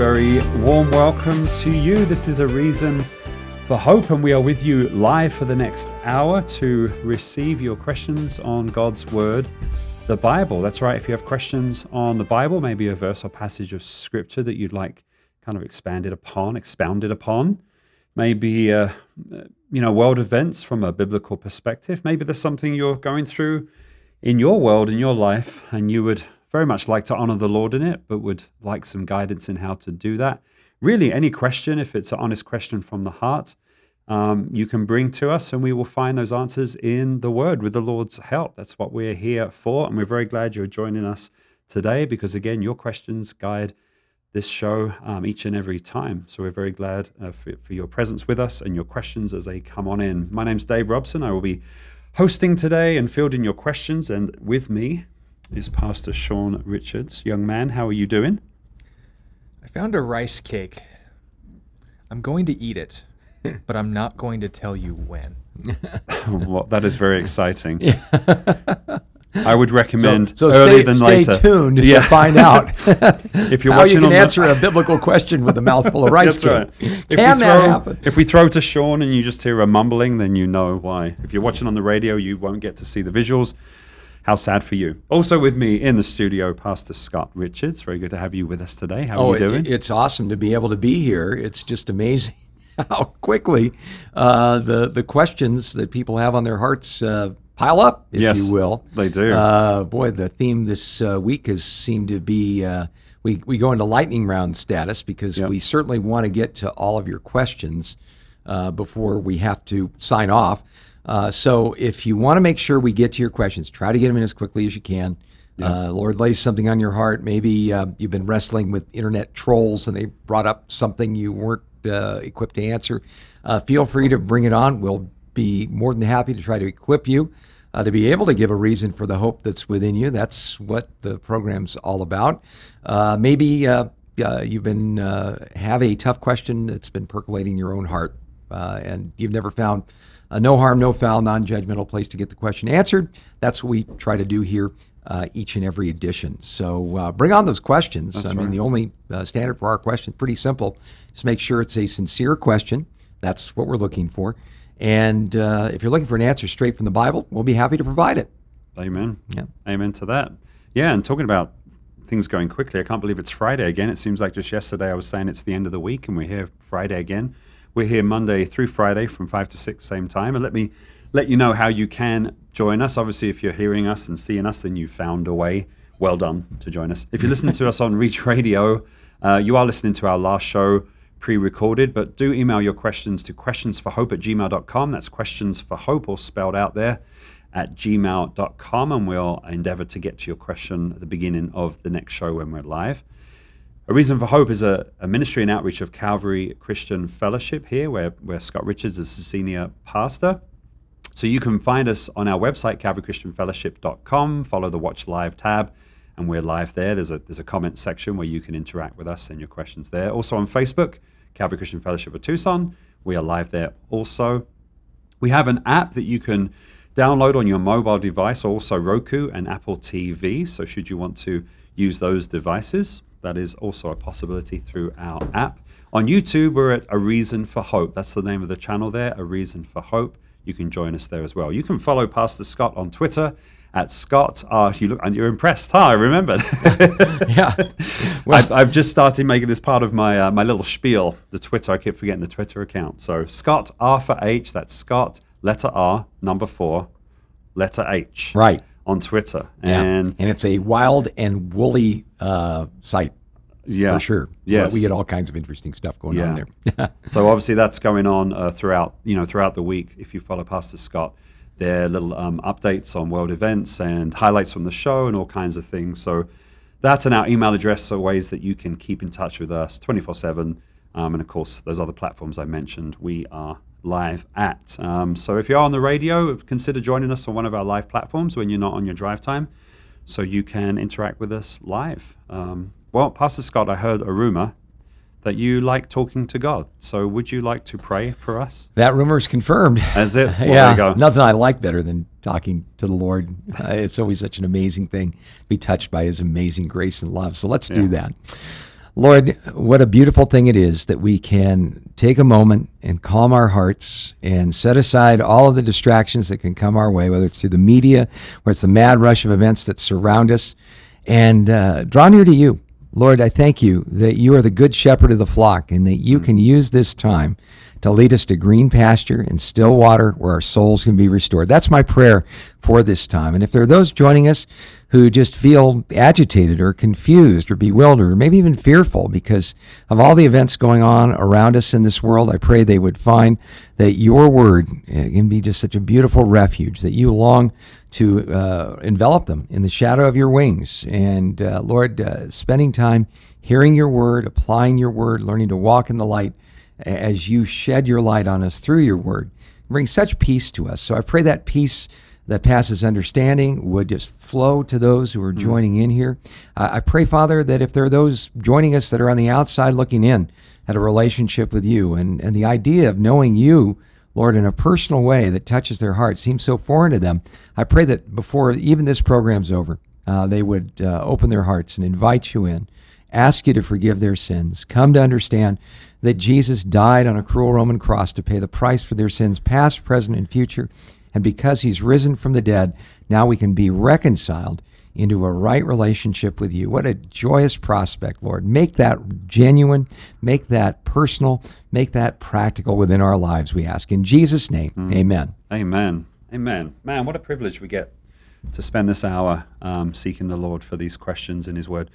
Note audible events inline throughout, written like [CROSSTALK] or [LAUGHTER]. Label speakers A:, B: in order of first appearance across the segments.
A: very warm welcome to you. This is a reason for hope, and we are with you live for the next hour to receive your questions on God's Word, the Bible. That's right. If you have questions on the Bible, maybe a verse or passage of Scripture that you'd like kind of expanded upon, expounded upon, maybe uh, you know world events from a biblical perspective. Maybe there's something you're going through in your world, in your life, and you would very much like to honor the Lord in it, but would like some guidance in how to do that. Really, any question, if it's an honest question from the heart, um, you can bring to us, and we will find those answers in the Word with the Lord's help. That's what we're here for, and we're very glad you're joining us today because, again, your questions guide this show um, each and every time. So we're very glad uh, for, for, your presence with us and your questions as they come on in. My name's Dave Robson. I will be hosting today and fielding your questions, and with me is Pastor Sean Richards. Young man, how are you doing?
B: I found a rice cake. I'm going to eat it, [LAUGHS] but I'm not going to tell you when. [LAUGHS]
A: well, that is very exciting. [LAUGHS] Yeah. I would recommend
C: so,
A: so earlier
C: stay,
A: than
C: stay
A: later.
C: tuned yeah. to find out
A: if you're
C: how
A: watching
C: you can answer
A: the...
C: a biblical question with a mouthful of rice
A: That's
C: cake.
A: Right.
C: Can
A: if
C: that
A: throw,
C: happen?
A: If we throw to Sean and you just hear a mumbling, then you know why. If you're watching on the radio, you won't get to see the visuals. How sad for you. Also with me in the studio, Pastor Scott Richards. Very good to have you with us today. How
C: oh,
A: are you doing?
C: It, it's awesome to be able to be here. It's just amazing [LAUGHS] how quickly uh, the the questions that people have on their hearts uh, pile up, if
A: yes,
C: you will.
A: They do.
C: Uh, boy, the theme this uh, week has seemed to be uh, we we go into lightning round status because
A: Yep.
C: we certainly want to get to all of your questions uh, before we have to sign off. Uh, so if you want to make sure we get to your questions, try to get them in as quickly as you can. Uh, Lord lays something on your heart. Maybe uh, you've been wrestling with internet trolls and they brought up something you weren't uh, equipped to answer. Uh, feel free to bring it on. We'll be more than happy to try to equip you uh, to be able to give a reason for the hope that's within you. That's what the program's all about. Uh, maybe uh, uh, you've been uh, have a tough question that's been percolating your own heart, uh, and you've never found a no harm, no foul, non-judgmental place to get the question answered. That's what we try to do here. Uh, each and every edition. So uh, bring on those questions. I mean,
A: right.
C: the only uh, standard for our question, pretty simple, Just make sure it's a sincere question. That's what we're looking for. And uh, if you're looking for an answer straight from the Bible, we'll be happy to provide it.
A: Amen.
C: Yeah.
A: Amen to that. Yeah, and talking about things going quickly, I can't believe it's Friday again. It seems like just yesterday I was saying it's the end of the week and we're here Friday again. We're here Monday through Friday from 5 to 6, same time. And let me let you know how you can join us. Obviously, if you're hearing us and seeing us, then you found a way. Well done to join us. If you're listening to us on Reach Radio, uh, you are listening to our last show pre-recorded, but do email your questions to questionsforhope at gmail.com. That's questions for hope, all spelled out there at gmail.com, and we'll endeavor to get to your question at the beginning of the next show when we're live. A Reason for Hope is a, a ministry and outreach of Calvary Christian Fellowship here, where, where Scott Richards is the senior pastor. So you can find us on our website, calvarychristianfellowship.com. Follow the Watch Live tab, and we're live there. There's a there's a comment section where you can interact with us and your questions there. Also on Facebook, Calvary Christian Fellowship of Tucson. We are live there also. We have an app that you can download on your mobile device, also Roku and Apple TV. So, should you want to use those devices, that is also a possibility through our app. On YouTube, we're at A Reason for Hope. That's the name of the channel there, A Reason for Hope. You can join us there as well. You can follow Pastor Scott on Twitter at Scott. Uh, you look and you're impressed, huh? I remembered. [LAUGHS]
C: Yeah. [LAUGHS]
A: I've, I've just started making this part of my uh, my little spiel. The Twitter, I keep forgetting the Twitter account. So Scott R for H. That's Scott letter R number four letter H.
C: Right.
A: On Twitter.
C: Yeah.
A: And
C: and it's a wild and woolly uh, site
A: yeah,
C: for sure.
A: Yes.
C: We get all kinds of interesting stuff going on there. [LAUGHS]
A: so obviously that's going on uh, throughout you know throughout the week. If you follow Pastor Scott, there are little um, updates on world events and highlights from the show and all kinds of things. So that's and our email address are ways that you can keep in touch with us 24 seven. Um, and of course, those other platforms I mentioned, we are live at. Um, so if you're on the radio, consider joining us on one of our live platforms when you're not on your drive time, so you can interact with us live. Um, well, Pastor Scott, I heard a rumor that you like talking to God. So would you like to pray for us?
C: that rumor is confirmed.
A: As it? [LAUGHS] Well,
C: yeah,
A: you
C: nothing I like better than talking to the Lord. Uh, it's always such an amazing thing to be touched by His amazing grace and love. So let's do that. Lord, what a beautiful thing it is that we can take a moment and calm our hearts and set aside all of the distractions that can come our way, whether it's through the media whether it's the mad rush of events that surround us, and uh, draw near to you. Lord, I thank you that you are the good shepherd of the flock and that you can use this time to lead us to green pasture and still water where our souls can be restored. That's my prayer for this time. And if there are those joining us who just feel agitated or confused or bewildered or maybe even fearful because of all the events going on around us in this world, I pray they would find that your word eh, can be just such a beautiful refuge that you long to uh, envelop them in the shadow of your wings. And uh, Lord, uh, spending time hearing your word, applying your word, learning to walk in the light as you shed your light on us through your word. Bring such peace to us. So I pray that peace that passes understanding would just flow to those who are mm-hmm. joining in here. Uh, I pray, Father, that if there are those joining us that are on the outside looking in at a relationship with you and, and the idea of knowing you, Lord, in a personal way that touches their heart seems so foreign to them, I pray that before even this program's over, uh, they would uh, open their hearts and invite you in, ask you to forgive their sins, come to understand that Jesus died on a cruel Roman cross to pay the price for their sins, past, present, and future. And because he's risen from the dead, now we can be reconciled into a right relationship with you. What a joyous prospect, Lord. Make that genuine, make that personal, make that practical within our lives, we ask. In Jesus' name, mm. amen.
A: Amen. Amen. Man, what a privilege we get to spend this hour um, seeking the Lord for these questions in His Word.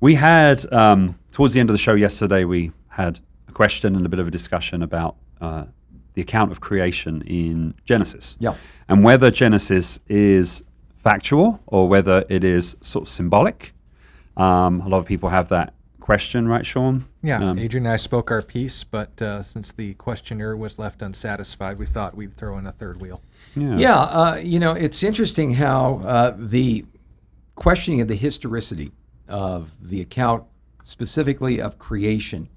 A: We had, um, towards the end of the show yesterday, we had question and a bit of a discussion about uh, the account of creation in Genesis.
C: Yeah.
A: And whether Genesis is factual or whether it is sort of symbolic. Um, a lot of people have that question, right, Sean?
B: Yeah,
A: um,
B: Adrian and I spoke our piece, but uh, since the questioner was left unsatisfied, we thought we'd throw in a third wheel.
C: Yeah, yeah uh, you know, it's interesting how uh, the questioning of the historicity of the account, specifically of creation,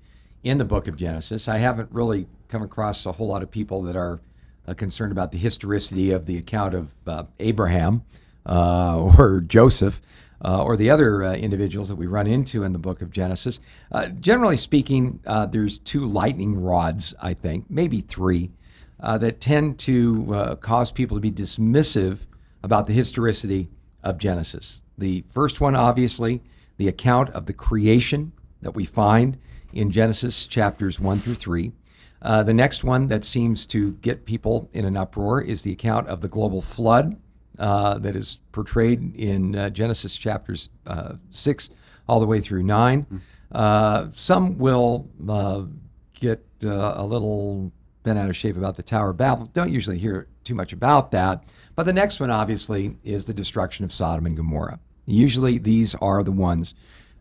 C: in the book of Genesis. I haven't really come across a whole lot of people that are uh, concerned about the historicity of the account of uh, Abraham uh, or Joseph. Uh, or the other uh, individuals that we run into in the book of Genesis. Uh, generally speaking, there's two lightning rods, I think, maybe three, that tend to cause people to be dismissive about the historicity of Genesis. The first one, obviously, the account of the creation that we find in Genesis chapters 1 through 3. Uh, the next one that seems to get people in an uproar is the account of the global flood uh, that is portrayed in uh, Genesis chapters uh, 6 all the way through 9. Mm. some will uh, get a little bent out of shape about the Tower of Babel. Don't usually hear too much about that. But the next one, obviously, is the destruction of Sodom and Gomorrah. Usually, these are the ones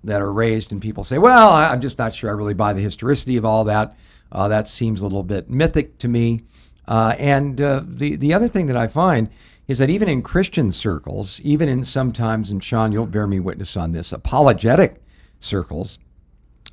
C: that are raised, and people say, well, I'm just not sure I really buy the historicity of all that. Uh, that seems a little bit mythic to me. Uh, and uh, the, the other thing that I find is that even in Christian circles, even in sometimes, and Sean, you'll bear me witness on this, apologetic circles,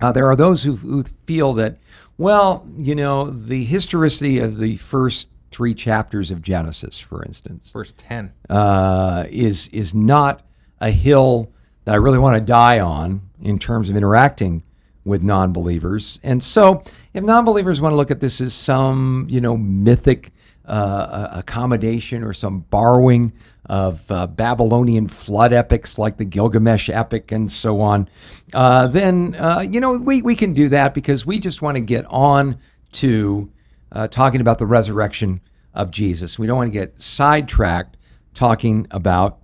C: uh, there are those who, who feel that, well, you know, the historicity of the first three chapters of Genesis, for instance,
B: first ten,
C: uh, is is not a hill that I really want to die on in terms of interacting with non-believers. And so, if non-believers want to look at this as some, you know, mythic uh, accommodation or some borrowing of uh, Babylonian flood epics like the Gilgamesh epic and so on, uh, then uh, you know we we can do that because we just want to get on to uh, talking about the resurrection of Jesus. We don't want to get sidetracked talking about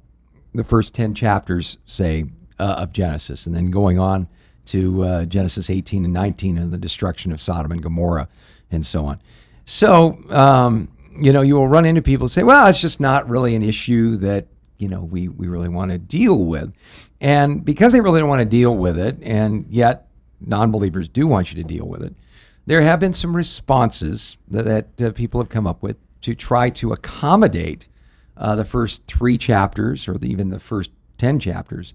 C: the first 10 chapters, say, uh, of Genesis, and then going on to uh, Genesis 18 and 19 and the destruction of Sodom and Gomorrah and so on. So, um, you know, you will run into people say, well, it's just not really an issue that, you know, we, we really want to deal with. And because they really don't want to deal with it, and yet non believers do want you to deal with it, there have been some responses that, that uh, people have come up with to try to accommodate uh, the first three chapters, or even the first 10 chapters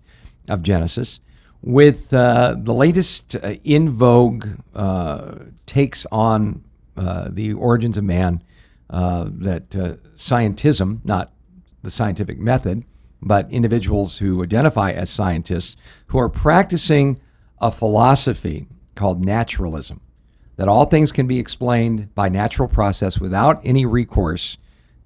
C: of Genesis, with uh, the latest uh, in vogue uh, takes on uh, the origins of man that scientism, not the scientific method, but individuals who identify as scientists who are practicing a philosophy called naturalism, that all things can be explained by natural process without any recourse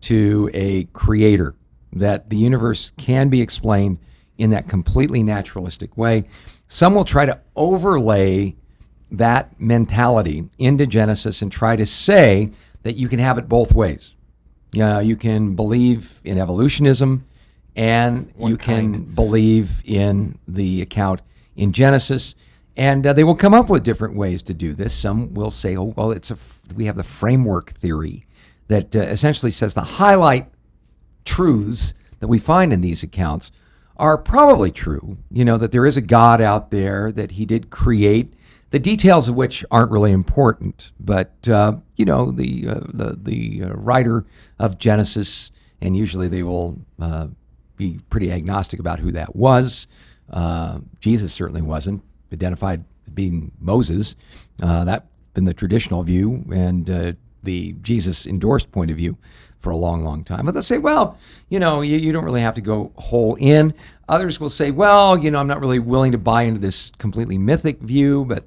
C: to a creator, that the universe can be explained in that completely naturalistic way. Some will try to overlay that mentality into Genesis and try to say that you can have it both ways. Uh, you can believe in evolutionism and
B: One
C: you can believe in the account in Genesis. And uh, they will come up with different ways to do this. Some will say, oh, well, it's a, f- we have the framework theory that uh, essentially says the highlight truths that we find in these accounts are probably true. You know, that there is a God out there, that he did create, the details of which aren't really important. But, uh, you know, the, uh, the, the uh, writer of Genesis, and usually they will uh, be pretty agnostic about who that was. Uh, Jesus certainly wasn't identified being Moses. Uh, that been the traditional view and the Jesus endorsed point of view for a long, long time. But they'll say, well, you know, you, you don't really have to go whole in. Others will say, well, you know, I'm not really willing to buy into this completely mythic view, but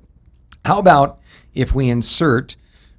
C: how about if we insert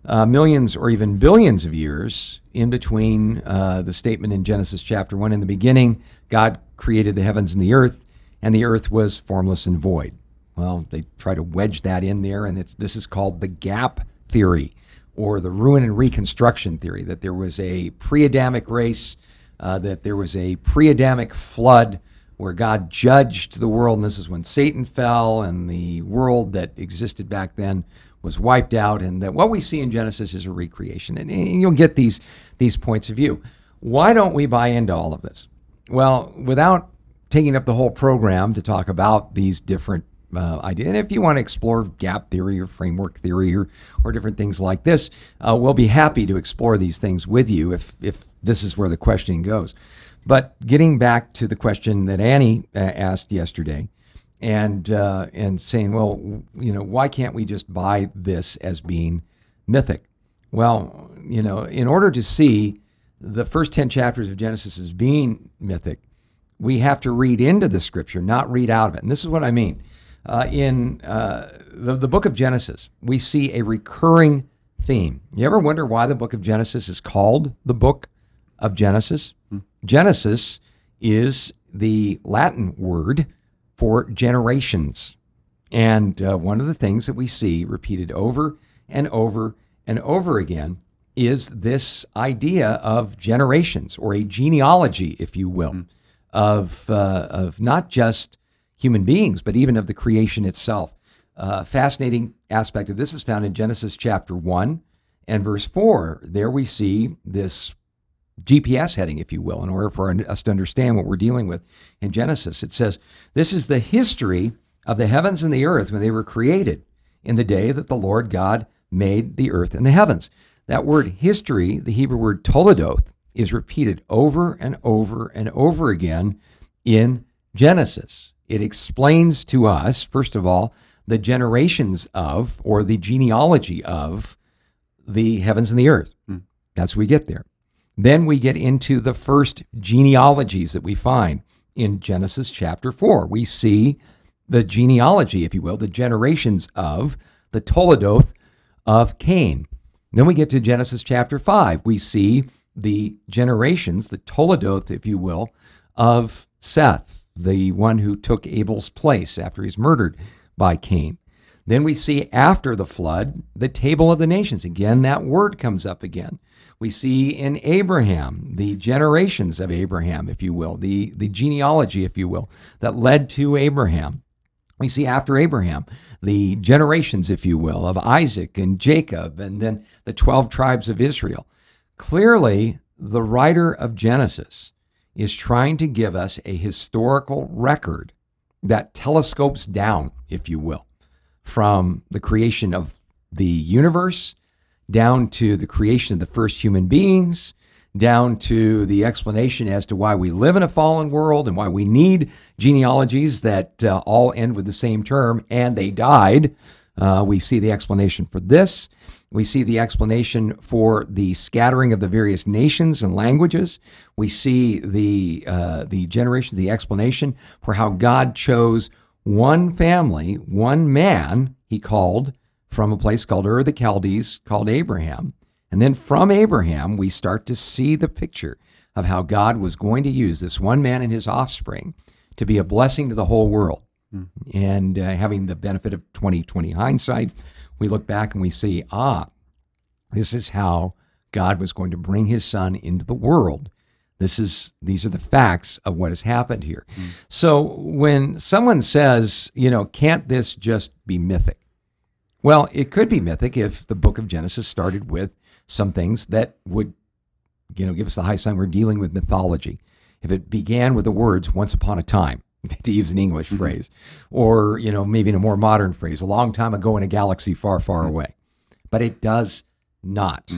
C: uh, millions or even billions of years in between uh, the statement in Genesis chapter 1 in the beginning, God created the heavens and the earth, and the earth was formless and void. Well, they try to wedge that in there, and it's this is called the gap theory or the ruin and reconstruction theory that there was a pre Adamic race, uh, that there was a pre Adamic flood where God judged the world, and this is when Satan fell, and the world that existed back then was wiped out, and that what we see in Genesis is a recreation. And, and you'll get these, these points of view. Why don't we buy into all of this? Well, without taking up the whole program to talk about these different uh, ideas, and if you want to explore gap theory or framework theory or, or different things like this, uh, we'll be happy to explore these things with you if, if this is where the questioning goes. But getting back to the question that Annie uh, asked yesterday, and uh, and saying, well, you know, why can't we just buy this as being mythic? Well, you know, in order to see the first ten chapters of Genesis as being mythic, we have to read into the scripture, not read out of it. And this is what I mean. Uh, in uh, the, the book of Genesis, we see a recurring theme. You ever wonder why the book of Genesis is called the book of Genesis? Genesis is the Latin word for generations. And uh, one of the things that we see repeated over and over and over again is this idea of generations or a genealogy, if you will, of, uh, of not just human beings, but even of the creation itself. Uh, fascinating aspect of this is found in Genesis chapter 1 and verse 4. There we see this GPS heading, if you will, in order for us to understand what we're dealing with in Genesis. It says, This is the history of the heavens and the earth when they were created in the day that the Lord God made the earth and the heavens. That word history, the Hebrew word toledoth, is repeated over and over and over again in Genesis. It explains to us, first of all, the generations of, or the genealogy of, the heavens and the earth. Hmm. That's what we get there. Then we get into the first genealogies that we find in Genesis chapter 4. We see the genealogy, if you will, the generations of the Toledoth of Cain. Then we get to Genesis chapter 5. We see the generations, the Toledoth, if you will, of Seth, the one who took Abel's place after he's murdered by Cain. Then we see after the flood the table of the nations. Again, that word comes up again. We see in Abraham the generations of Abraham, if you will, the, the genealogy, if you will, that led to Abraham. We see after Abraham the generations, if you will, of Isaac and Jacob, and then the 12 tribes of Israel. Clearly, the writer of Genesis is trying to give us a historical record that telescopes down, if you will, from the creation of the universe down to the creation of the first human beings, down to the explanation as to why we live in a fallen world and why we need genealogies that uh, all end with the same term, and they died. Uh, we see the explanation for this. We see the explanation for the scattering of the various nations and languages. We see the uh, the generations, the explanation for how God chose one family, one man he called from a place called Ur the Chaldees, called Abraham. And then from Abraham, we start to see the picture of how God was going to use this one man and his offspring to be a blessing to the whole world. And uh, having the benefit of 2020 hindsight, we look back and we see, ah, this is how God was going to bring his son into the world. This is these are the facts of what has happened here. So when someone says, you know, can't this just be mythic? Well, it could be mythic if the book of Genesis started with some things that would, you know, give us the high sign we're dealing with mythology. If it began with the words once upon a time, [LAUGHS] to use an English phrase, or, you know, maybe in a more modern phrase, a long time ago in a galaxy far, far away. But it does not.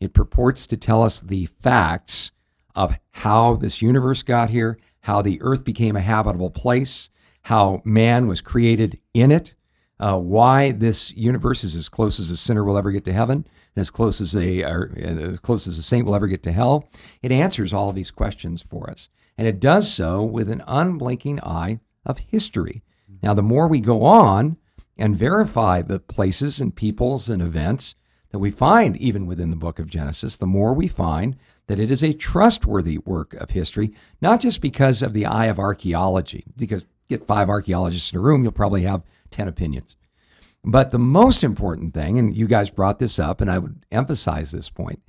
C: It purports to tell us the facts of how this universe got here, how the earth became a habitable place, how man was created in it, uh, why this universe is as close as a sinner will ever get to heaven, and as close as a or, uh, as close as a saint will ever get to hell. It answers all of these questions for us, and it does so with an unblinking eye of history. Now, the more we go on and verify the places and peoples and events that we find even within the book of Genesis, the more we find that it is a trustworthy work of history, not just because of the eye of archaeology, because get five archaeologists in a room, you'll probably have 10 opinions. But the most important thing, and you guys brought this up, and I would emphasize this point,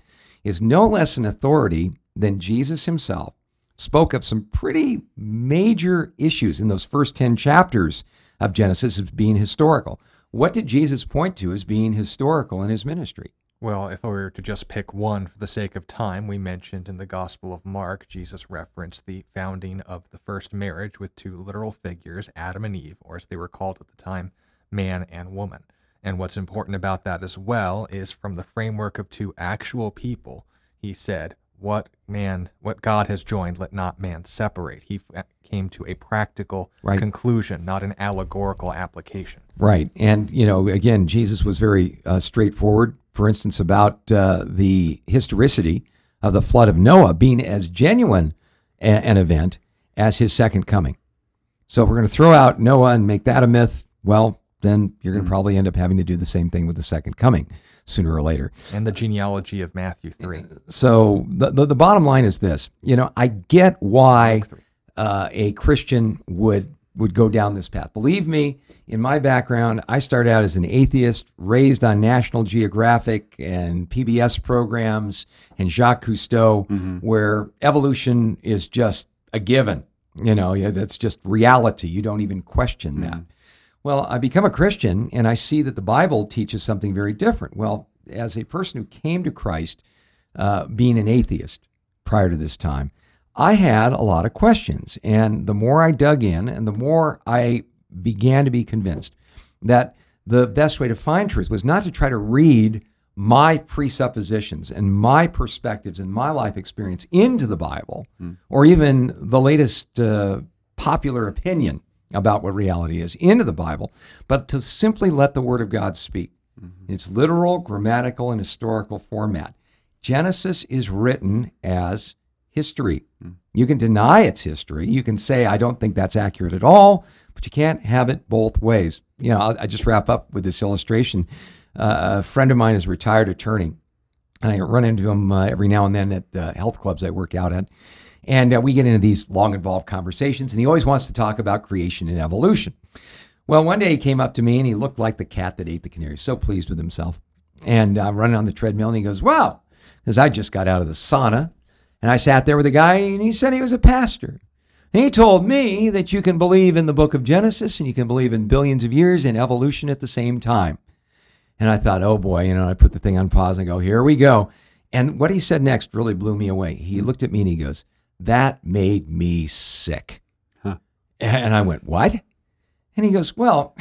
C: is no less an authority than Jesus himself spoke of some pretty major issues in those first 10 chapters of Genesis as being historical. What did Jesus point to as being historical in his ministry?
B: Well, if I were to just pick one for the sake of time, we mentioned in the Gospel of Mark, Jesus referenced the founding of the first marriage with two literal figures, Adam and Eve, or as they were called at the time, man and woman. And what's important about that as well is from the framework of two actual people, he said, What man, what God has joined, let not man separate. He f- came to a practical
C: Right.
B: conclusion, not an allegorical application.
C: Right. And, you know, again, Jesus was very uh, straightforward, for instance, about uh, the historicity of the flood of Noah being as genuine a- an event as his second coming. So if we're going to throw out Noah and make that a myth, well, then you're going to probably end up having to do the same thing with the second coming sooner or later.
B: And the genealogy of Matthew 3.
C: So the, the, the bottom line is this you know, I get why uh, a Christian would would go down this path. Believe me, in my background, I started out as an atheist, raised on National Geographic and PBS programs and Jacques Cousteau, where evolution is just a given. You know, yeah, that's just reality. You don't even question that. Well, I become a Christian and I see that the Bible teaches something very different. Well, as a person who came to Christ uh, being an atheist prior to this time, I had a lot of questions. And the more I dug in and the more I began to be convinced that the best way to find truth was not to try to read my presuppositions and my perspectives and my life experience into the Bible or even the latest uh, popular opinion about what reality is into the Bible, but to simply let the Word of God speak. In its literal, grammatical, and historical format. Genesis is written as history. You can deny its history. You can say, I don't think that's accurate at all, but you can't have it both ways. You know, I'll, I just wrap up with this illustration. Uh, a friend of mine is a retired attorney, and I run into him uh, every now and then at uh, health clubs I work out at. And uh, we get into these long, involved conversations, and he always wants to talk about creation and evolution. Well, one day he came up to me and he looked like the cat that ate the canary, so pleased with himself. And I'm running on the treadmill, and he goes, Wow, because I just got out of the sauna. And I sat there with a guy, and he said he was a pastor. And he told me that you can believe in the book of Genesis and you can believe in billions of years and evolution at the same time. And I thought, oh boy, you know, I put the thing on pause and go, here we go. And what he said next really blew me away. He looked at me and he goes, that made me sick.
A: Huh.
C: And I went, what? And he goes, well,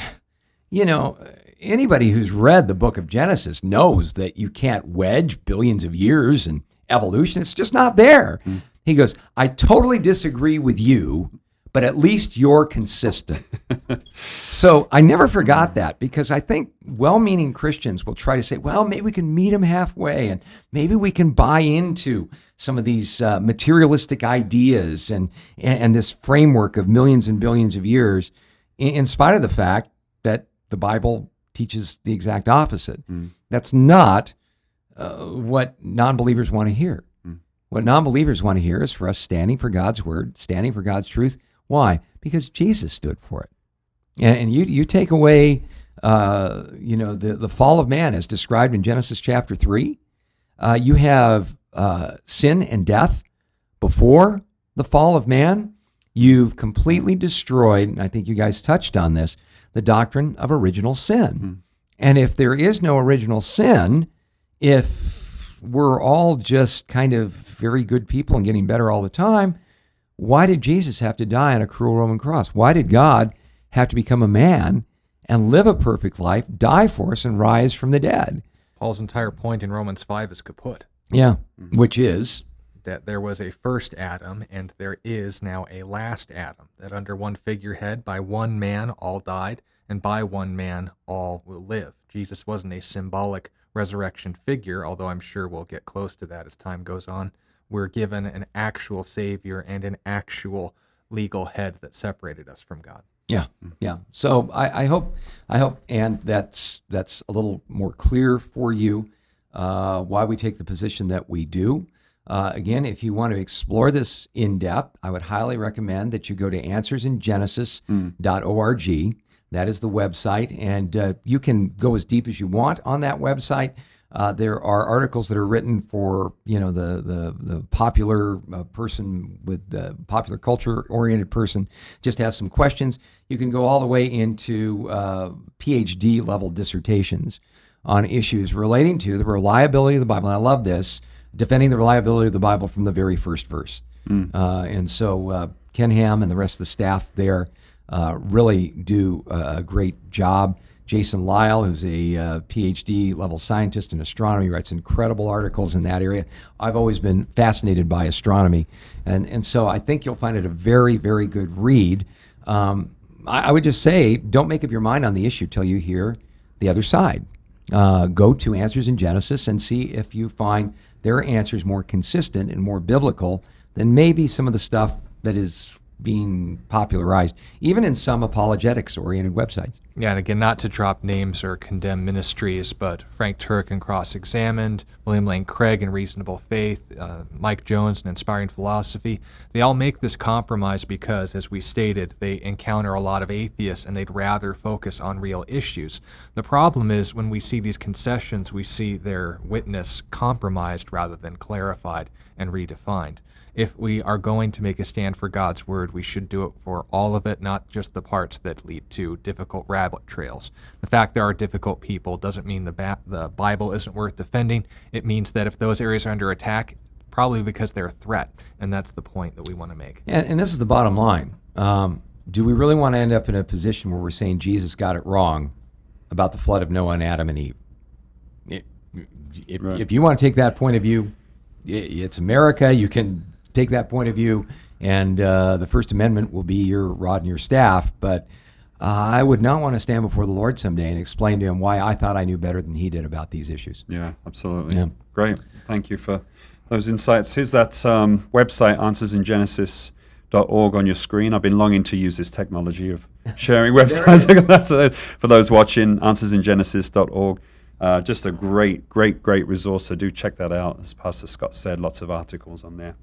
C: you know, anybody who's read the book of Genesis knows that you can't wedge billions of years and evolution. It's just not there. Hmm. He goes, I totally disagree with you, but at least you're consistent. [LAUGHS] so I never forgot that because I think well meaning Christians will try to say, well, maybe we can meet them halfway and maybe we can buy into some of these uh, materialistic ideas and, and, this framework of millions and billions of years. in, in spite of the fact that the Bible teaches the exact opposite.
A: Mm.
C: That's not uh, what non believers want to hear.
A: Mm.
C: What non believers want to hear is for us standing for God's word, standing for God's truth. Why? Because Jesus stood for it. And, and you, you take away, uh, you know, the, the fall of man as described in Genesis chapter 3. Uh, you have uh, sin and death before the fall of man. You've completely destroyed, and I think you guys touched on this, the doctrine of original sin. And if there is no original sin, if we're all just kind of very good people and getting better all the time, why did Jesus have to die on a cruel Roman cross? Why did God have to become a man and live a perfect life, die for us, and rise from the dead?
B: Paul's entire point in Romans 5 is kaput.
C: Yeah, which is
B: that there was a first Adam and there is now a last Adam, that under one figurehead, by one man all died, and by one man all will live. Jesus wasn't a symbolic resurrection figure, although I'm sure we'll get close to that as time goes on. We're given an actual Savior and an actual legal head that separated us from God.
C: Yeah, yeah. So I, I hope, I hope, and that's that's a little more clear for you uh, why we take the position that we do. Uh, again, if you want to explore this in depth, I would highly recommend that you go to answersingenesis.org. That is the website, and uh, you can go as deep as you want on that website. Uh, there are articles that are written for you know the the, the popular uh, person with the popular culture oriented person just has some questions. You can go all the way into uh, PhD level dissertations on issues relating to the reliability of the Bible. And I love this defending the reliability of the Bible from the very first verse. Uh, and so uh, Ken Ham and the rest of the staff there uh, really do a great job. Jason Lisle, who's a uh, PhD level scientist in astronomy, writes incredible articles in that area. I've always been fascinated by astronomy, and and so I think you'll find it a very very good read. Um, I, I would just say, don't make up your mind on the issue till you hear the other side. Uh, go to Answers in Genesis and see if you find their answers more consistent and more biblical than maybe some of the stuff that is being popularized, even in some apologetics oriented websites.
B: Yeah, and again, not to drop names or condemn ministries, but Frank Turek and Cross Examined, William Lane Craig in Reasonable Faith, uh, Mike Jones and Inspiring Philosophy, they all make this compromise because, as we stated, they encounter a lot of atheists and they'd rather focus on real issues. The problem is when we see these concessions, we see their witness compromised rather than clarified and redefined if we are going to make a stand for God's word, we should do it for all of it, not just the parts that lead to difficult rabbit trails. The fact there are difficult people doesn't mean the, ba- the Bible isn't worth defending. It means that if those areas are under attack, probably because they're a threat, and that's the point that we want to make.
C: And, and this is the bottom line. Um, do we really want to end up in a position where we're saying Jesus got it wrong about the flood of Noah and Adam and Eve? It, if,
A: Right.
C: if you want to take that point of view, i- it's America. You can take that point of view, and uh, the First Amendment will be your rod and your staff. But uh, I would not want to stand before the Lord someday and explain to him why I thought I knew better than he did about these issues.
A: Yeah, absolutely.
C: Yeah.
A: Great. Thank you for those insights. Here's that um, website, answersingenesis.org, on your screen. I've been longing to use this technology of [LAUGHS] sharing websites. [LAUGHS] That's uh, for those watching, answersingenesis.org. Uh, just a great, great, great resource. So do check that out. As Pastor Scott said, lots of articles on there.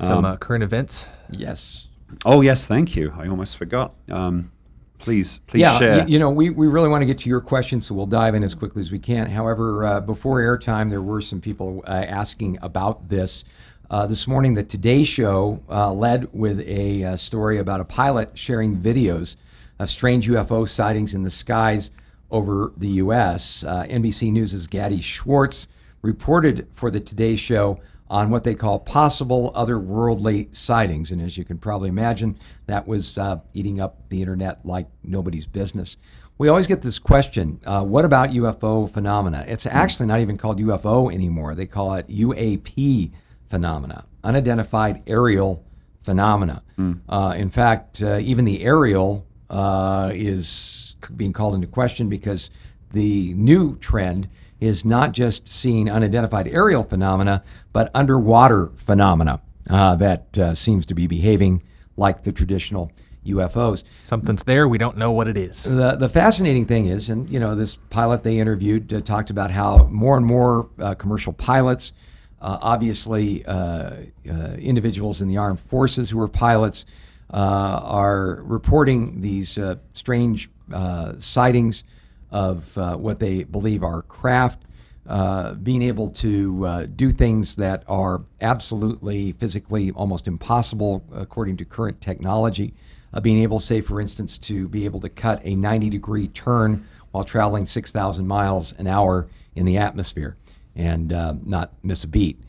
B: Some uh, current events.
C: Yes.
A: Oh, yes, thank you. I almost forgot. Um, please, please
C: yeah,
A: share.
C: y- you know, we, we really want to get to your questions, so we'll dive in as quickly as we can. However, uh, before airtime, there were some people uh, asking about this. Uh, this morning, the Today Show uh, led with a uh, story about a pilot sharing videos of strange UFO sightings in the skies over the U.S. Uh, NBC News' Gadi Schwartz reported for the Today Show on what they call possible otherworldly sightings. And as you can probably imagine, that was uh, eating up the internet like nobody's business. We always get this question uh, what about UFO phenomena? It's actually not even called UFO anymore. They call it UAP phenomena, unidentified aerial phenomena. Uh, in fact, uh, even the aerial uh, is being called into question because the new trend is not just seeing unidentified aerial phenomena, but underwater phenomena uh, that uh, seems to be behaving like the traditional UFOs.
B: Something's there. We don't know what it is.
C: The the fascinating thing is, and you know, this pilot they interviewed uh, talked about how more and more uh, commercial pilots, uh, obviously uh, uh, individuals in the armed forces who are pilots, uh, are reporting these uh, strange uh, sightings of uh, what they believe are craft. Uh, being able to uh, do things that are absolutely physically almost impossible according to current technology. Uh, being able, say, for instance, to be able to cut a 90 degree turn while traveling 6,000 miles an hour in the atmosphere and uh, not miss a beat.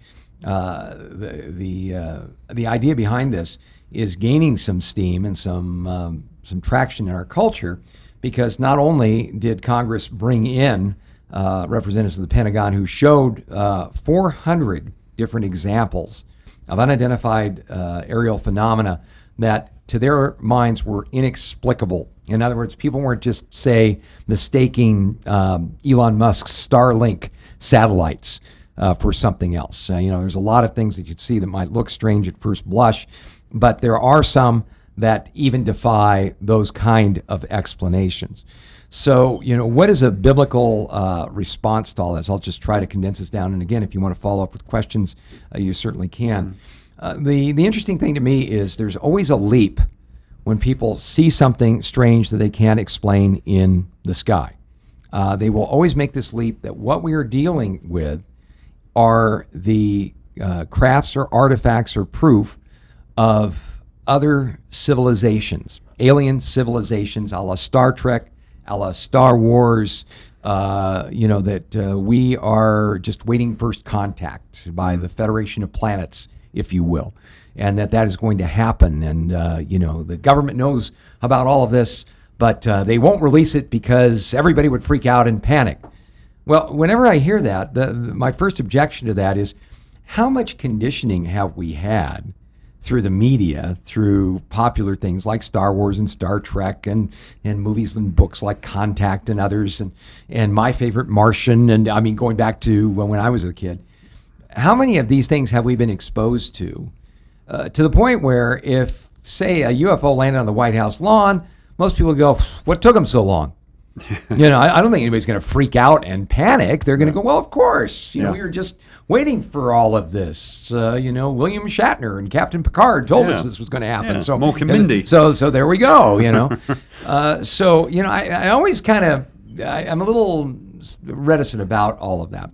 C: Uh, the the, the idea behind this is gaining some steam and some um, some traction in our culture because not only did Congress bring in uh, representatives of the Pentagon who showed uh, 400 different examples of unidentified uh, aerial phenomena that, to their minds, were inexplicable. In other words, people weren't just, say, mistaking um, Elon Musk's Starlink satellites uh, for something else. Uh, you know, there's a lot of things that you'd see that might look strange at first blush, but there are some that even defy those kind of explanations. So, you know, what is a biblical uh, response to all this? I'll just try to condense this down. And again, if you want to follow up with questions, uh, you certainly can. Uh, the, the interesting thing to me is there's always a leap when people see something strange that they can't explain in the sky. Uh, they will always make this leap that what we are dealing with are the uh, crafts or artifacts or proof of other civilizations, alien civilizations, a la Star Trek, a la Star Wars. Uh, you know that uh, we are just waiting first contact by the Federation of Planets, if you will, and that that is going to happen. And uh, you know the government knows about all of this, but uh, they won't release it because everybody would freak out and panic. Well, whenever I hear that, the, the, my first objection to that is how much conditioning have we had through the media, through popular things like Star Wars and Star Trek and, and movies and books like Contact and others, and, and my favorite Martian, and I mean, going back to when, when I was a kid. How many of these things have we been exposed to? Uh, to the point where if, say, a UFO landed on the White House lawn, most people go, What took them so long? [LAUGHS] you know, I, I, don't think anybody's going to freak out and panic. They're going to go, well, of course. You yeah. know, we were just waiting for all of this. Uh, you know, William Shatner and Captain Picard told yeah. us this was going to happen.
A: Yeah.
C: So. So, so there we go. You know, [LAUGHS] uh, so you know, I, I always kind of, I'm a little reticent about all of that,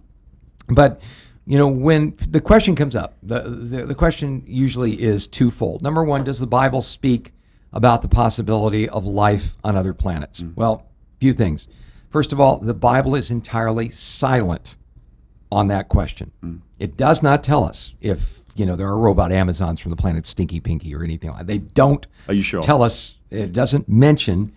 C: but. You know, when the question comes up, the, the, the question usually is twofold. Number one, does the Bible speak about the possibility of life on other planets? Mm. Well, few things. First of all, the Bible is entirely silent on that question. Mm. It does not tell us if you know there are robot Amazons from the planet Stinky Pinky or anything like. that. They don't.
A: Are you sure?
C: Tell us. It doesn't mention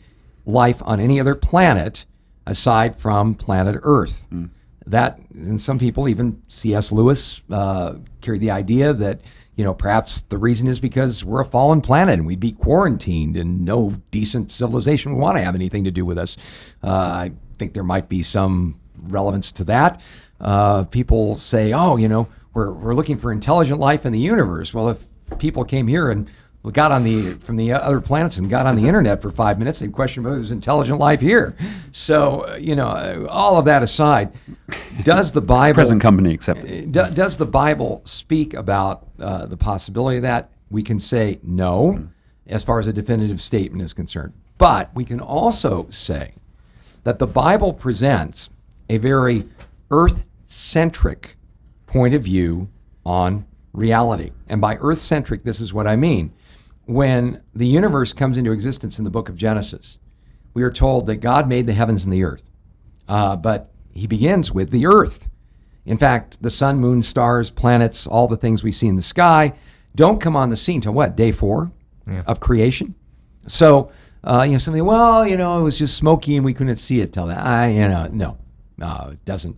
C: life on any other planet aside from planet Earth. Mm. That and some people, even C.S. Lewis, uh, carry the idea that you know, perhaps the reason is because we're a fallen planet and we'd be quarantined and no decent civilization would want to have anything to do with us. Uh, I think there might be some relevance to that. Uh, people say, oh, you know, we're, we're looking for intelligent life in the universe. Well, if people came here and got on the from the other planets and got on the internet for five minutes, they'd question whether there's intelligent life here. So, uh, you know, all of that aside, does the Bible [LAUGHS]
A: present company accepted?
C: Does the Bible speak about uh, the possibility of that? We can say no, mm. as far as a definitive statement is concerned. But we can also say that the Bible presents a very earth-centric point of view on reality. And by earth centric, this is what I mean when the universe comes into existence in the book of Genesis, we are told that God made the heavens and the earth. Uh, but he begins with the earth. In fact, the sun, moon, stars, planets, all the things we see in the sky don't come on the scene till what, day four yeah. of creation? So, uh, you know, something, well, you know, it was just smoky and we couldn't see it till then. I, you know, no, uh, it doesn't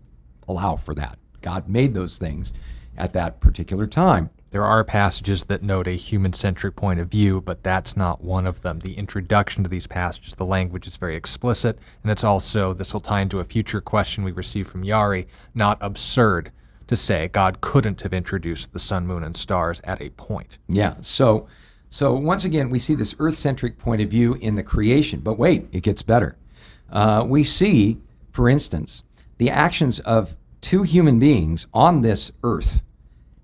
C: allow for that. God made those things at that particular time.
B: There are passages that note a human centric point of view, but that's not one of them. The introduction to these passages, the language is very explicit, and it's also, this will tie into a future question we received from Yari, not absurd to say God couldn't have introduced the sun, moon, and stars at a point.
C: Yeah. So, So once again, we see this earth-centric point of view in the creation. But wait, it gets better. Uh, we see, for instance, the actions of two human beings on this earth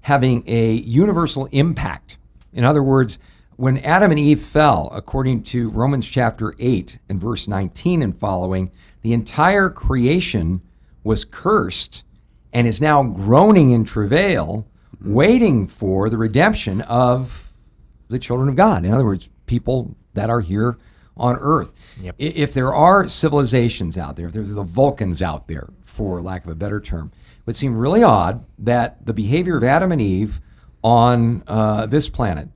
C: having a universal impact. In other words, when Adam and Eve fell, according to Romans chapter 8 and verse 19 and following, the entire creation was cursed and is now groaning in travail, waiting for the redemption of the children of God. In other words, people that are here on earth.
B: Yep.
C: If there are civilizations out there, if there's the Vulcans out there, for lack of a better term, would seem really odd that the behavior of Adam and Eve on uh, this planet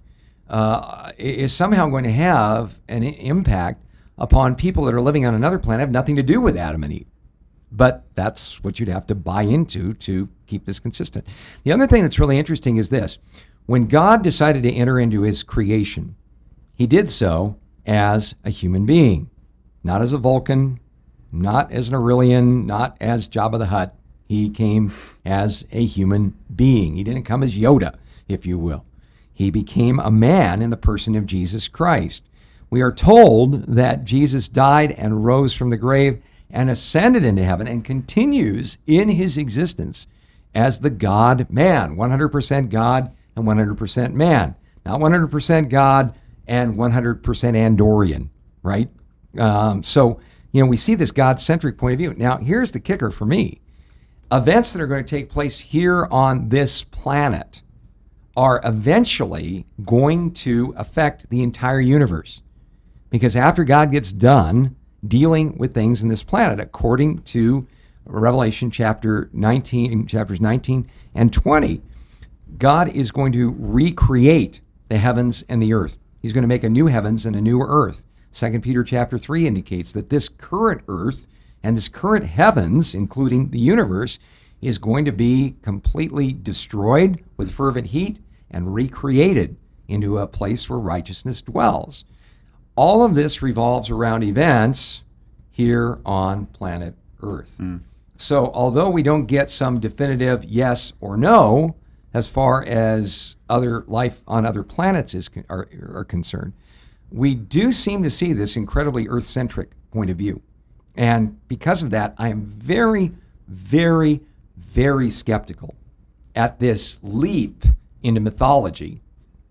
C: uh, is somehow going to have an impact upon people that are living on another planet have nothing to do with Adam and Eve. But that's what you'd have to buy into to keep this consistent. The other thing that's really interesting is this when God decided to enter into his creation, he did so as a human being, not as a Vulcan, not as an Aurelian, not as Jabba the Hutt. He came as a human being. He didn't come as Yoda, if you will. He became a man in the person of Jesus Christ. We are told that Jesus died and rose from the grave and ascended into heaven and continues in his existence as the God man, 100% God and 100% man. Not 100% God and 100% Andorian, right? Um, so, you know, we see this God centric point of view. Now, here's the kicker for me events that are going to take place here on this planet are eventually going to affect the entire universe. Because after God gets done dealing with things in this planet, according to Revelation chapter 19, chapters 19 and 20, God is going to recreate the heavens and the earth. He's going to make a new heavens and a new earth. 2 Peter chapter 3 indicates that this current earth and this current heavens, including the universe, is going to be completely destroyed with fervent heat and recreated into a place where righteousness dwells. All of this revolves around events here on planet Earth. Hmm. So, although we don't get some definitive yes or no as far as other life on other planets is are, are concerned, we do seem to see this incredibly Earth centric point of view. And because of that, I am very, very, very skeptical at this leap into mythology,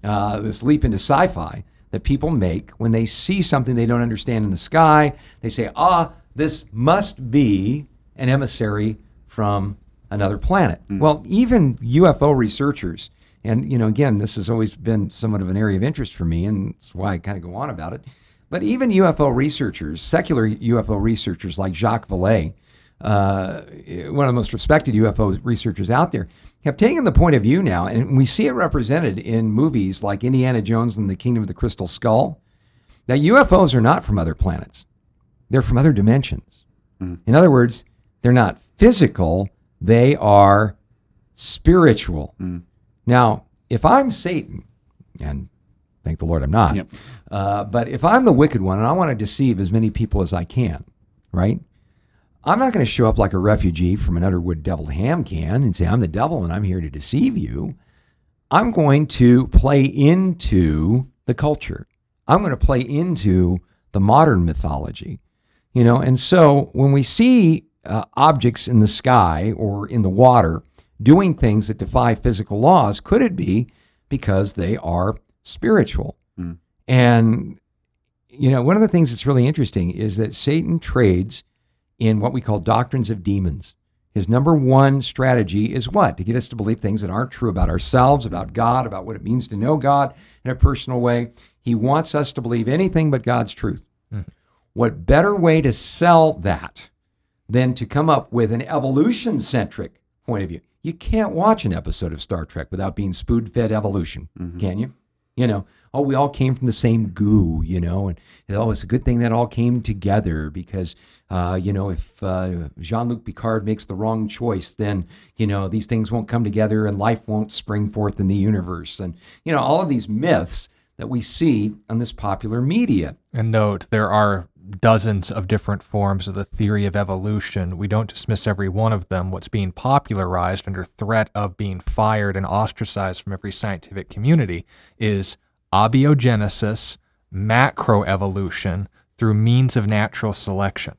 C: uh, this leap into sci fi that people make when they see something they don't understand in the sky. They say, ah, this must be an emissary from another planet. Well, even UFO researchers, and you know, again, this has always been somewhat of an area of interest for me, and that's why I kind of go on about it. But even UFO researchers, secular UFO researchers like Jacques Vallée, uh, one of the most respected UFO researchers out there, have taken the point of view now, and we see it represented in movies like Indiana Jones and the Kingdom of the Crystal Skull, that UFOs are not from other planets. They're from other dimensions. In other words, they're not physical, they are spiritual. Now, if I'm Satan, and thank the Lord I'm not,
A: Yep.
C: uh, but if I'm the wicked one and I want to deceive as many people as I can, right? I'm not going to show up like a refugee from an Underwood deviled ham can and say, I'm the devil and I'm here to deceive you. I'm going to play into the culture. I'm going to play into the modern mythology, you know. And so when we see uh, objects in the sky or in the water doing things that defy physical laws, could it be because they are spiritual? Hmm. And you know, one of the things that's really interesting is that Satan trades in what we call doctrines of demons. His number one strategy is what? To get us to believe things that aren't true about ourselves, about God, about what it means to know God in a personal way. He wants us to believe anything but God's truth. Hmm. What better way to sell that than to come up with an evolution centric point of view? You can't watch an episode of Star Trek without being spoon fed evolution, mm-hmm. can you? You know, oh, we all came from the same goo, you know, and oh, it's a good thing that all came together because, uh, you know, if uh, Jean Luc Picard makes the wrong choice, then, you know, these things won't come together and life won't spring forth in the universe. And, you know, all of these myths that we see on this popular media.
B: And note, there are dozens of different forms of the theory of evolution. We don't dismiss every one of them. What's being popularized under threat of being fired and ostracized from every scientific community is abiogenesis, macroevolution through means of natural selection.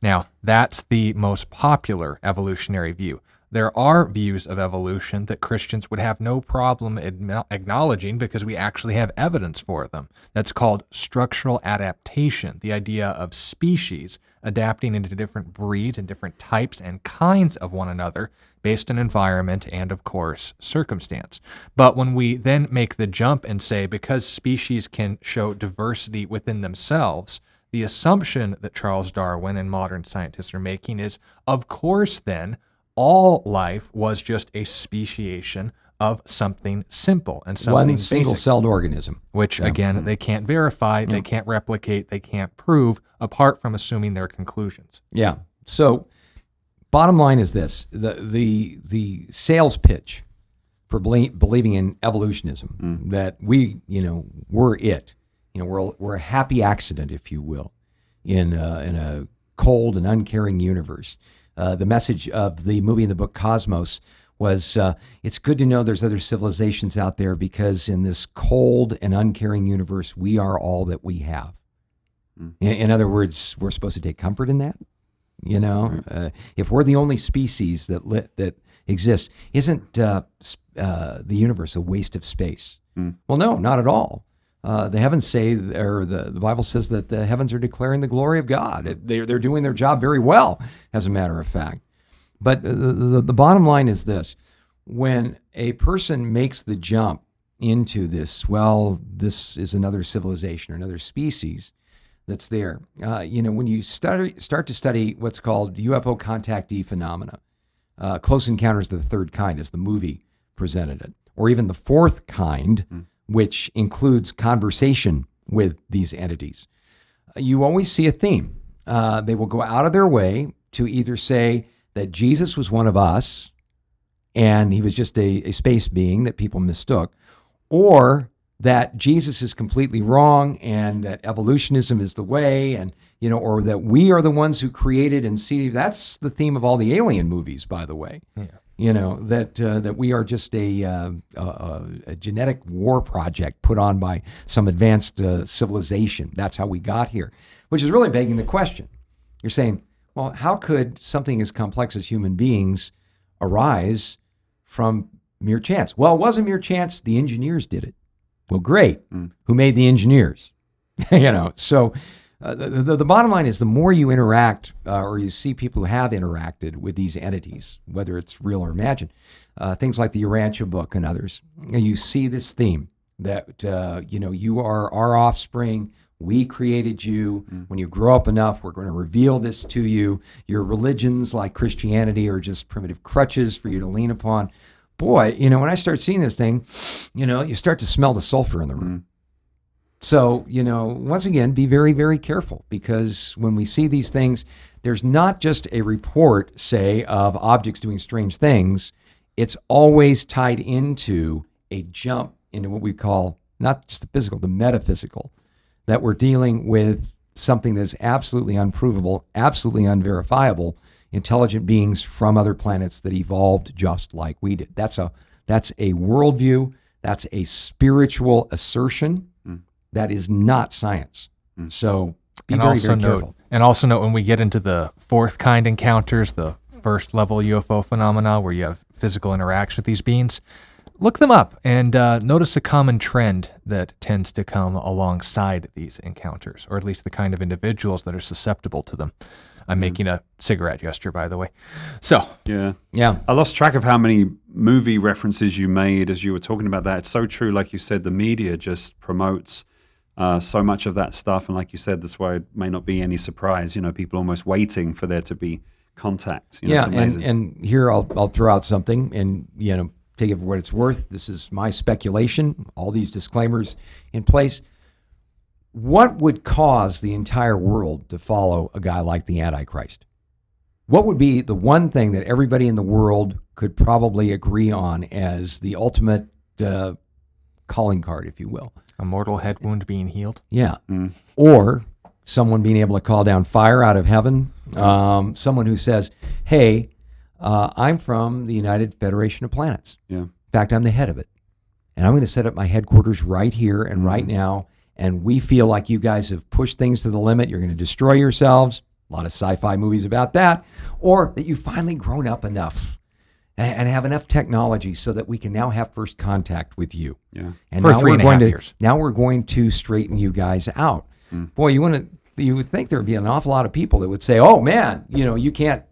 B: Now, that's the most popular evolutionary view. There are views of evolution that Christians would have no problem acknowledging because we actually have evidence for them. That's called structural adaptation, the idea of species adapting into different breeds and different types and kinds of one another based on environment and, of course, circumstance. But when we then make the jump and say because species can show diversity within themselves, the assumption that Charles Darwin and modern scientists are making is, of course, then, all life was just a speciation of something simple and something
C: one single-celled organism,
B: which yeah. again mm-hmm. they can't verify, yeah. they can't replicate, they can't prove, apart from assuming their conclusions.
C: Yeah. So, bottom line is this: the the the sales pitch for believing in evolutionism mm. that we, you know, we're it. You know, we're we're a happy accident, if you will, in a, in a cold and uncaring universe. Uh, the message of the movie and the book Cosmos was uh, it's good to know there's other civilizations out there because in this cold and uncaring universe, we are all that we have. Mm. In, in, other words, we're supposed to take comfort in that. You know, right. uh, if we're the only species that li- that exists, isn't uh, uh, the universe a waste of space? Mm. Well, no, not at all. Uh, the heavens say, or the, the Bible says that the heavens are declaring the glory of God. They're, they're doing their job very well, as a matter of fact. But the, the, the bottom line is this when a person makes the jump into this, well, this is another civilization or another species that's there. Uh, you know, when you study, start to study what's called UFO contactee phenomena, uh, Close Encounters of the Third Kind, as the movie presented it, or even the fourth kind, mm which includes conversation with these entities, you always see a theme. Uh, they will go out of their way to either say that Jesus was one of us and he was just a, a space being that people mistook, or that Jesus is completely wrong and that evolutionism is the way, and you know, or that we are the ones who created and see. That's the theme of all the alien movies, by the way. Yeah you know that uh, that we are just a, uh, a, a, genetic war project put on by some advanced uh, civilization. That's how we got here, which is really begging the question. You're saying, well, how could something as complex as human beings arise from mere chance? Well, it wasn't mere chance. The engineers did it. Well, great. Mm. Who made the engineers? [LAUGHS] you know, so uh, the, the, the, bottom line is the more you interact uh, or you see people who have interacted with these entities, whether it's real or imagined, uh, things like the Urantia book and others, you see this theme that, uh, you know, you are our offspring. We created you. Mm. When you grow up enough, we're going to reveal this to you. Your religions, like Christianity, are just primitive crutches for you to lean upon. Boy, you know, when I start seeing this thing, you know, you start to smell the sulfur in the room. Mm. So, you know, once again, be very, very careful because when we see these things, there's not just a report, say, of objects doing strange things. It's always tied into a jump into what we call not just the physical, the metaphysical, that we're dealing with something that's absolutely unprovable, absolutely unverifiable, intelligent beings from other planets that evolved just like we did. That's a that's a worldview, that's a spiritual assertion that is not science. Mm. So be and very, also very careful.
B: Note, and also note when we get into the fourth kind encounters, the first level UFO phenomena where you have physical interaction with these beings, look them up and uh, notice a common trend that tends to come alongside these encounters, or at least the kind of individuals that are susceptible to them. I'm mm making a cigarette gesture, by the way. So
A: yeah, yeah. I lost track of how many movie references you made as you were talking about that. It's so true, like you said, the media just promotes uh, so much of that stuff. And like you said, that's why it may not be any surprise. You know, people almost waiting for there to be contact. You know,
C: yeah, and, and here I'll, I'll throw out something and, you know, take it for what it's worth. This is my speculation, all these disclaimers in place. What would cause the entire world to follow a guy like the Antichrist? What would be the one thing that everybody in the world could probably agree on as the ultimate uh, calling card, if you will?
B: A mortal head wound being healed.
C: Yeah. Mm. Or someone being able to call down fire out of heaven. Um, someone who says, hey, uh, I'm from the United Federation of Planets.
A: Yeah.
C: In fact, I'm the head of it. and I'm going to set up my headquarters right here and right now. And we feel like you guys have pushed things to the limit. You're going to destroy yourselves. A lot of sci fi movies about that. Or that you've finally grown up enough and, and have enough technology so that we can now have first contact with you.
A: Yeah.
C: And
B: For
C: now
B: three
C: we're
B: and
C: going
B: half
C: to
B: years.
C: now we're going to straighten you guys out. Boy, you want to you would think there would be an awful lot of people that would say, "Oh man, you know, you can't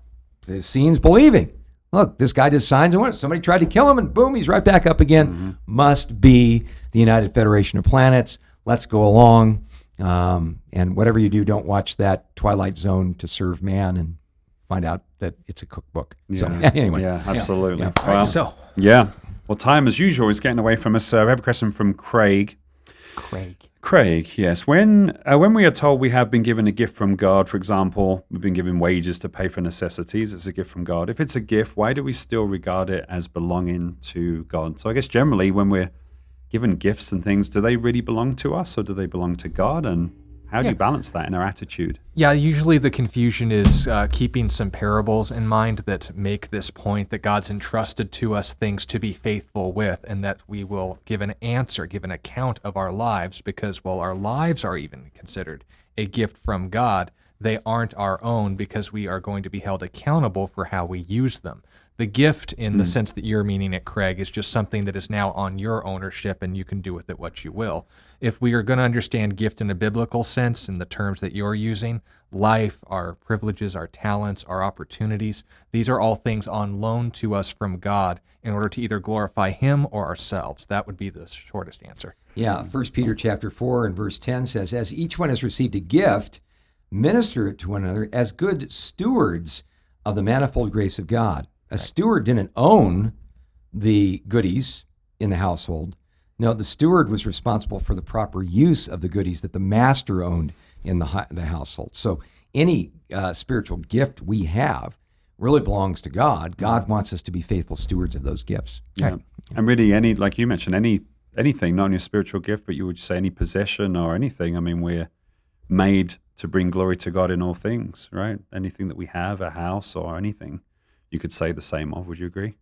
C: the scene's believing. Look, this guy just signs and on. Somebody tried to kill him, and boom, he's right back up again. Must be the United Federation of Planets. Let's go along. Um, and whatever you do, don't watch that Twilight Zone to serve man and find out that it's a cookbook. So
A: Yeah. [LAUGHS]
C: anyway,
A: Yeah, absolutely.
C: yeah.
A: Well,
B: So,
A: yeah. Well, time as usual is getting away from us. Uh, we have a question from Craig.
C: Craig.
A: Craig, yes. When uh, when we are told we have been given a gift from God, for example, we've been given wages to pay for necessities, it's a gift from God. If it's a gift, why do we still regard it as belonging to God? So I guess generally when we're given gifts and things, do they really belong to us or do they belong to God? And how do
B: Yeah.
A: you balance that in our attitude?
B: yeah, usually the confusion is uh, keeping some parables in mind that make this point that God's entrusted to us things to be faithful with, and that we will give an answer, give an account of our lives, because while our lives are even considered a gift from God, they aren't our own because we are going to be held accountable for how we use them. The gift, in the hmm. sense that you're meaning it, Craig, is just something that is now on your ownership and you can do with it what you will. If we are going to understand gift in a biblical sense, in the terms that you're using, life, our privileges, our talents, our opportunities, these are all things on loan to us from God in order to either glorify Him or ourselves. That would be the shortest answer.
C: Yeah, First Peter chapter four and verse ten says, "As each one has received a gift, minister it to one another as good stewards of the manifold grace of God." A steward didn't own the goodies in the household. No, the steward was responsible for the proper use of the goodies that the master owned in the the household. So any uh, spiritual gift we have really belongs to God. God wants us to be faithful stewards of those gifts.
A: Yeah. And really, any like you mentioned, any anything, not only a spiritual gift, but you would say any possession or anything. I mean, we're made to bring glory to God in all things, right? Anything that we have, a house or anything, you could say the same of. Would you agree?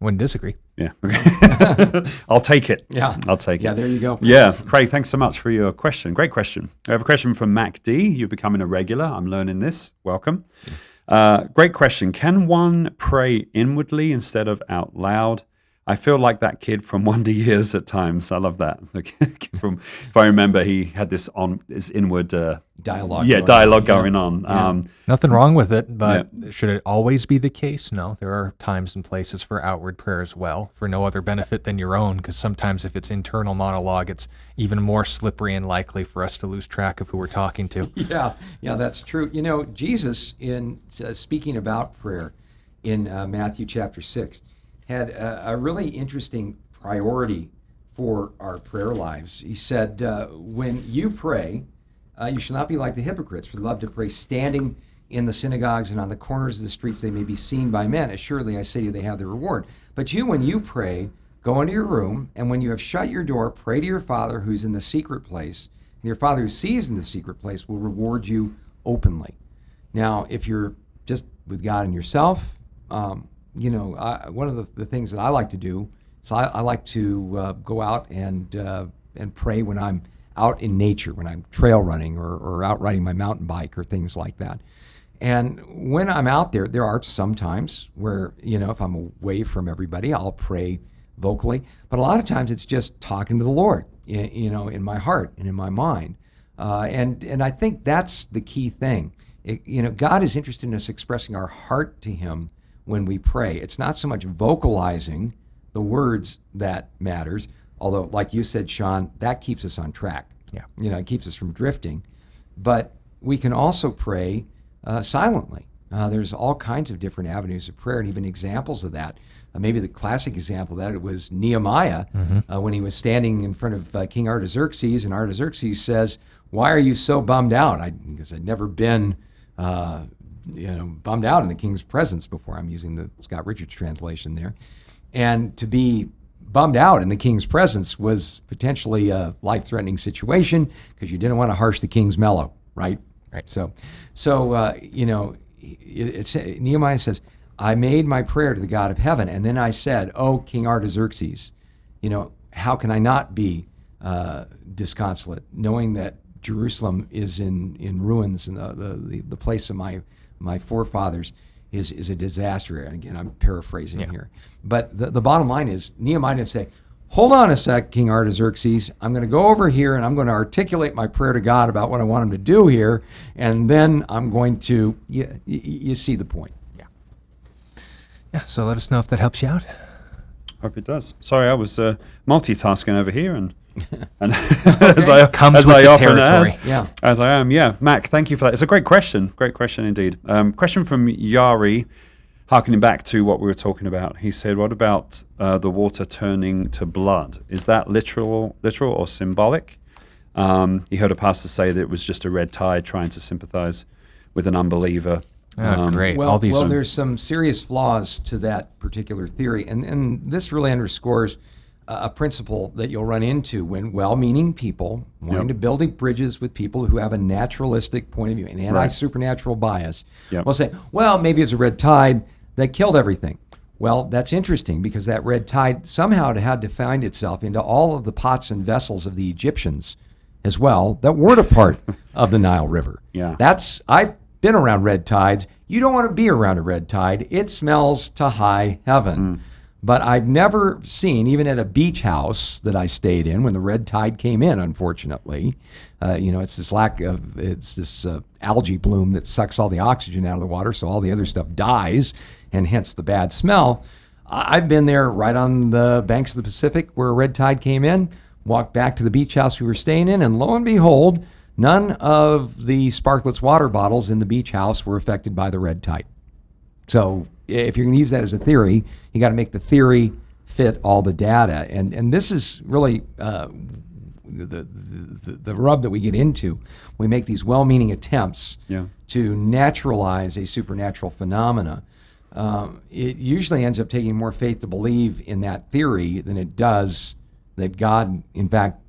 B: Wouldn't disagree.
A: Yeah. [LAUGHS] [LAUGHS] I'll take it.
C: Yeah.
A: I'll take
C: Yeah,
A: it.
C: there you go.
A: Yeah, Craig, thanks so much for your question. Great question. I have a question from Mac D. You're becoming a regular. I'm learning this. Welcome. Uh, great question. Can one pray inwardly instead of out loud? I feel like that kid from [LAUGHS] Wonder Years at times. I love that. [LAUGHS] From, if I remember, he had this on this inward, uh,
C: Dialogue.
A: yeah,
C: going on.
A: dialogue
C: Yeah.
A: going on. Um,
B: Nothing wrong with it, but should it always be the case? No. There are times and places for outward prayer as well, for no other benefit than your own, because sometimes if it's internal monologue, it's even more slippery and likely for us to lose track of who we're talking to. [LAUGHS]
C: Yeah, yeah, that's true. You know, Jesus, in uh, speaking about prayer in uh, Matthew chapter 6, had a, a really interesting priority for our prayer lives. He said, uh, When you pray, uh, you shall not be like the hypocrites, for they love to pray standing in the synagogues and on the corners of the streets, they may be seen by men. Assuredly, I say to you, they have their reward. But you, when you pray, go into your room, and when you have shut your door, pray to your Father who's in the secret place, and your Father who sees in the secret place will reward you openly. Now, if you're just with God and yourself, um, you know, I, one of the, the things that I like to do is I, I like to uh, go out and uh, and pray when I'm out in nature, when I'm trail running or, or out riding my mountain bike or things like that. And when I'm out there, there are some times where, you know, if I'm away from everybody, I'll pray vocally. But a lot of times it's just talking to the Lord, you know, in my heart and in my mind. Uh, and, and I think that's the key thing. It, you know, God is interested in us expressing our heart to Him when we pray. It's not so much vocalizing the words that matters, although, like you said, Sean, that keeps us on track.
B: Yeah.
C: You know, it keeps us from drifting. But we can also pray uh, silently. Uh, there's all kinds of different avenues of prayer and even examples of that. Uh, maybe the classic example of that it was Nehemiah uh, when he was standing in front of uh, King Artaxerxes, and Artaxerxes says, "Why are you so bummed out?" I, because I'd never been, uh, you know, bummed out in the king's presence before. I'm using the Scott Richards translation there, and to be bummed out in the king's presence was potentially a life-threatening situation because you didn't want to harsh the king's mellow, right?
B: Right.
C: So, so uh, you know, it's Nehemiah says, "I made my prayer to the God of heaven, and then I said, "Oh, King Artaxerxes, you know, how can I not be uh, disconsolate, knowing that Jerusalem is in, in ruins and the, the, the place of my, my forefathers is, is a disaster. And again, I'm paraphrasing
B: Yeah.
C: here. But the, the bottom line is Nehemiah didn't say, Hold on a sec, King Artaxerxes. I'm going to go over here and I'm going to articulate my prayer to God about what I want him to do here. And then I'm going to, you, you, you see the point.
B: Yeah. Yeah, so let us know if that helps you out.
A: Hope it does. Sorry, I was uh, multitasking over here, and [LAUGHS] and as I
B: Comes
A: as
B: with
A: I
B: the
A: often
B: territory.
A: as,
C: Yeah.
A: as I am. Yeah, Mac, thank you for that. It's a great question. Great question indeed. Um, question from Yari, harkening back to what we were talking about. He said, "What about uh, the water turning to blood? Is that literal, literal or symbolic?" Um, he heard a pastor say that it was just a red tide trying to sympathize with an unbeliever. Um,
B: great.
C: Well,
B: All these.
C: well, there's some serious flaws to that particular theory, and and this really underscores a principle that you'll run into when well-meaning people wanting
A: Yep.
C: to build bridges with people who have a naturalistic point of view, an anti-supernatural bias,
A: Yep.
C: will say, "Well, maybe it's a red tide that killed everything." Well, that's interesting because that red tide somehow had to find itself into all of the pots and vessels of the Egyptians as well that weren't a part [LAUGHS] of the Nile River.
A: Yeah.
C: That's I've been around red tides. You don't want to be around a red tide. It smells to high heaven. Mm. But I've never seen, even at a beach house that I stayed in when the red tide came in, unfortunately, uh, you know, it's this lack of, it's this uh, algae bloom that sucks all the oxygen out of the water, so all the other stuff dies, and hence the bad smell. I've been there right on the banks of the Pacific where a red tide came in, walked back to the beach house we were staying in, and lo and behold, none of the Sparklets water bottles in the beach house were affected by the red tide. So if you're going to use that as a theory, you got to make the theory fit all the data. And and this is really uh, the, the the rub that we get into. We make these well-meaning attempts
A: Yeah.
C: to naturalize a supernatural phenomena. Um, it usually ends up taking more faith to believe in that theory than it does that God, in fact,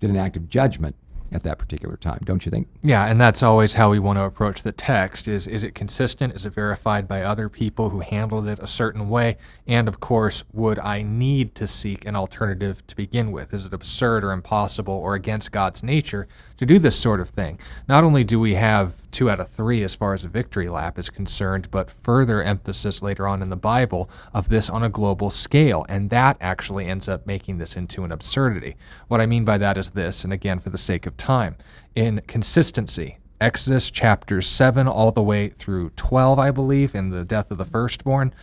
C: did an act of judgment at that particular time. Don't you think?
B: Yeah, and that's always how we want to approach the text is is it consistent? Is it verified by other people who handled it a certain way? And of course, would I need to seek an alternative to begin with? Is it absurd or impossible or against God's nature to do this sort of thing? Not only do we have two out of three as far as a victory lap is concerned, but further emphasis later on in the Bible of this on a global scale. And that actually ends up making this into an absurdity. What I mean by that is this, and again, for the sake of time, in consistency, Exodus chapters 7 all the way through 12, I believe, in the death of the firstborn,